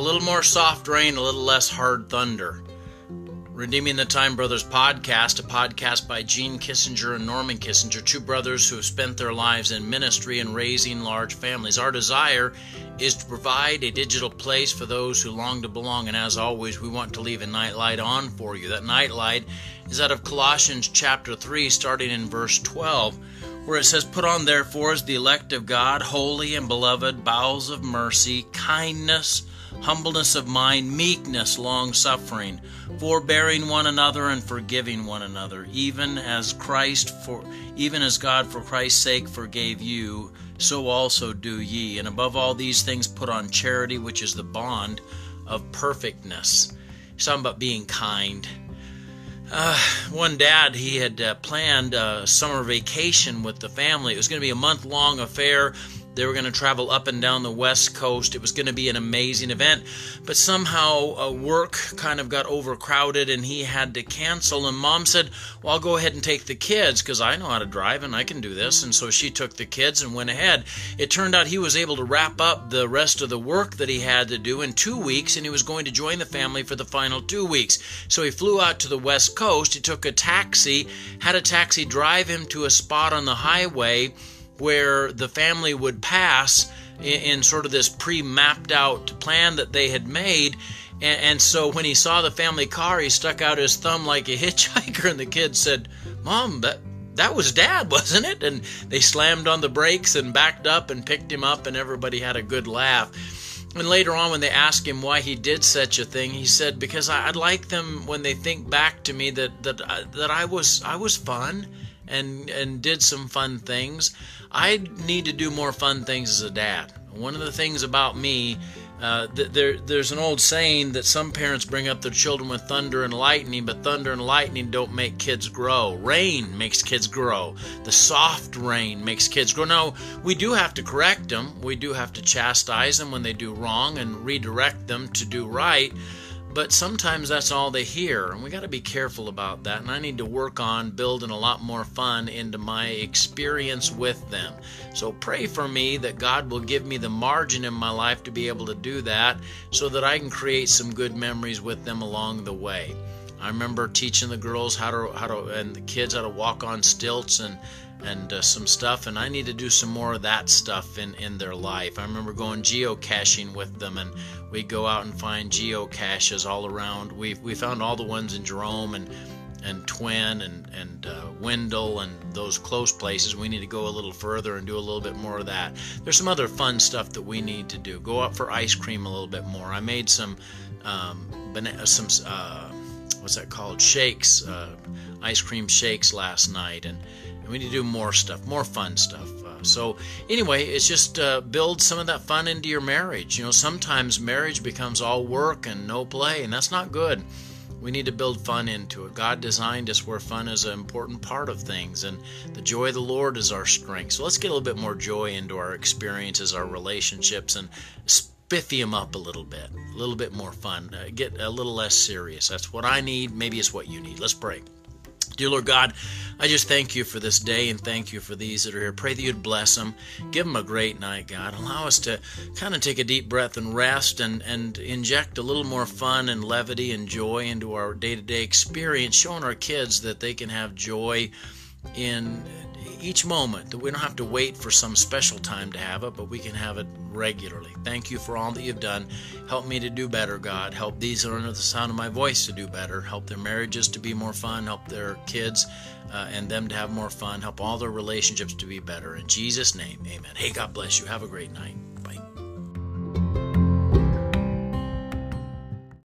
little more soft rain, a little less hard thunder. Redeeming the Time Brothers podcast, a podcast by Gene Kissinger and Norman Kissinger, two brothers who have spent their lives in ministry and raising large families. Our desire is to provide a digital place for those who long to belong, and as always, we want to leave a nightlight on for you. That nightlight is out of Colossians chapter 3, starting in verse 12 where it says, Put on therefore as the elect of God, holy and beloved, bowels of mercy, kindness, humbleness of mind, meekness, long suffering, forbearing one another and forgiving one another, even as Christ for even as God for Christ's sake forgave you, so also do ye. And above all these things put on charity, which is the bond of perfectness. Talking about being kind. Uh, one dad, he had uh, planned a summer vacation with the family. It was going to be a month long affair. They were going to travel up and down the West Coast. It was going to be an amazing event, but somehow uh, work kind of got overcrowded and he had to cancel. And mom said, Well, I'll go ahead and take the kids because I know how to drive and I can do this. And so she took the kids and went ahead. It turned out he was able to wrap up the rest of the work that he had to do in two weeks and he was going to join the family for the final two weeks. So he flew out to the West Coast. He took a taxi, had a taxi drive him to a spot on the highway where the family would pass in, in sort of this pre mapped out plan that they had made. And, and, so when he saw the family car, he stuck out his thumb like a hitchhiker, and the kid said, Mom, that, that was dad, wasn't it? And they slammed on the brakes and backed up and picked him up, and everybody had a good laugh. And later on, when they asked him why he did such a thing, he said, "Because I'd like them when they think back to me that that uh, that I was I was fun and and did some fun things. I need to do more fun things as a dad. One of the things about me, uh, th- there, there's an old saying that some parents bring up their children with thunder and lightning, but thunder and lightning don't make kids grow. Rain makes kids grow. The soft rain makes kids grow. Now, we do have to correct them, we do have to chastise them when they do wrong and redirect them to do right. But sometimes that's all they hear, and we got to be careful about that. And I need to work on building a lot more fun into my experience with them. So pray for me that God will give me the margin in my life to be able to do that so that I can create some good memories with them along the way. I remember teaching the girls how to how to and the kids how to walk on stilts and and uh, some stuff and I need to do some more of that stuff in in their life. I remember going geocaching with them and we go out and find geocaches all around. We we found all the ones in Jerome and and Twin and and uh, Wendell and those close places. We need to go a little further and do a little bit more of that. There's some other fun stuff that we need to do. Go out for ice cream a little bit more. I made some um, some uh, what's that called shakes, uh, ice cream shakes last night, and, and we need to do more stuff, more fun stuff. So, anyway, it's just uh, build some of that fun into your marriage. You know, sometimes marriage becomes all work and no play, and that's not good. We need to build fun into it. God designed us where fun is an important part of things, and the joy of the Lord is our strength. So let's get a little bit more joy into our experiences, our relationships, and them up a little bit, a little bit more fun. Uh, get a little less serious. That's what I need. Maybe it's what you need. Let's pray. Dear Lord God, I just thank you for this day and thank you for these that are here. Pray that you'd bless them. Give them a great night, God. Allow us to kind of take a deep breath and rest and, and inject a little more fun and levity and joy into our day to day experience, showing our kids that they can have joy in each moment, that we don't have to wait for some special time to have it, but we can have it regularly. Thank you for all that you've done. Help me to do better, God. Help these that are under the sound of my voice to do better. Help their marriages to be more fun. Help their kids uh, and them to have more fun. Help all their relationships to be better. In Jesus' name, amen. Hey, God bless you. Have a great night.